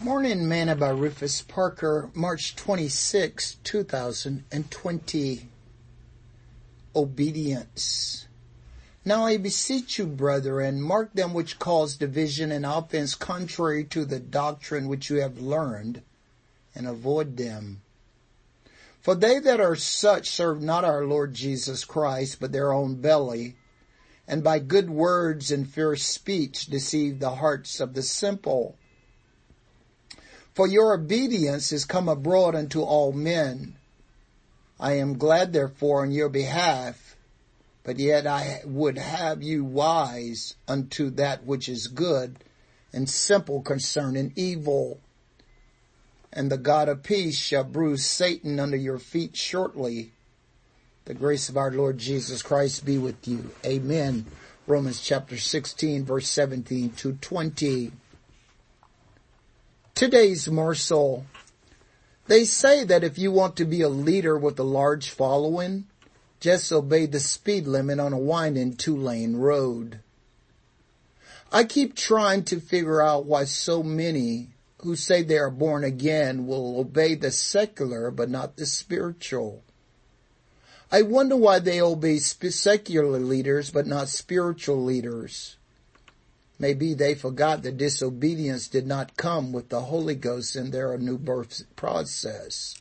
Morning Manna by Rufus Parker, March 26, 2020. Obedience. Now I beseech you, brethren, mark them which cause division and offense contrary to the doctrine which you have learned, and avoid them. For they that are such serve not our Lord Jesus Christ, but their own belly, and by good words and fair speech deceive the hearts of the simple. For your obedience is come abroad unto all men. I am glad therefore on your behalf, but yet I would have you wise unto that which is good and simple concerning evil. And the God of peace shall bruise Satan under your feet shortly. The grace of our Lord Jesus Christ be with you. Amen. Romans chapter 16 verse 17 to 20. Today's morsel. They say that if you want to be a leader with a large following, just obey the speed limit on a winding two lane road. I keep trying to figure out why so many who say they are born again will obey the secular but not the spiritual. I wonder why they obey secular leaders but not spiritual leaders. Maybe they forgot that disobedience did not come with the Holy Ghost in their new birth process.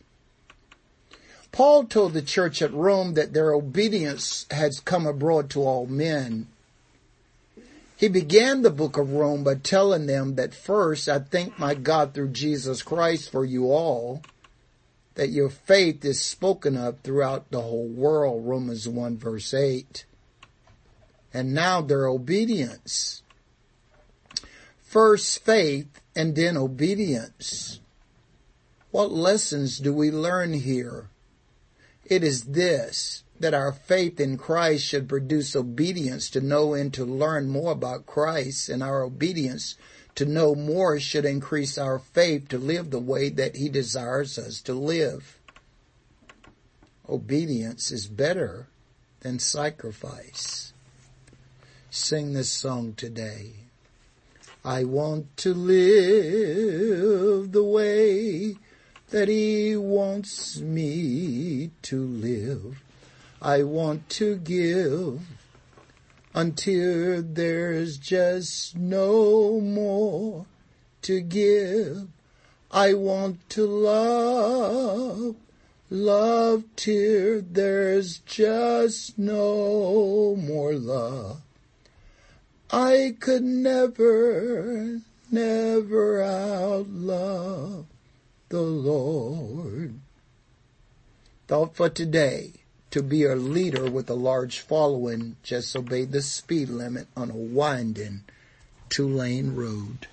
Paul told the church at Rome that their obedience has come abroad to all men. He began the book of Rome by telling them that first, I thank my God through Jesus Christ for you all, that your faith is spoken of throughout the whole world, Romans 1 verse 8. And now their obedience. First faith and then obedience. What lessons do we learn here? It is this, that our faith in Christ should produce obedience to know and to learn more about Christ and our obedience to know more should increase our faith to live the way that he desires us to live. Obedience is better than sacrifice. Sing this song today. I want to live the way that he wants me to live. I want to give until there's just no more to give. I want to love, love till there's just no more love. I could never, never outlove the Lord. Thought for today, to be a leader with a large following, just obey the speed limit on a winding two lane road.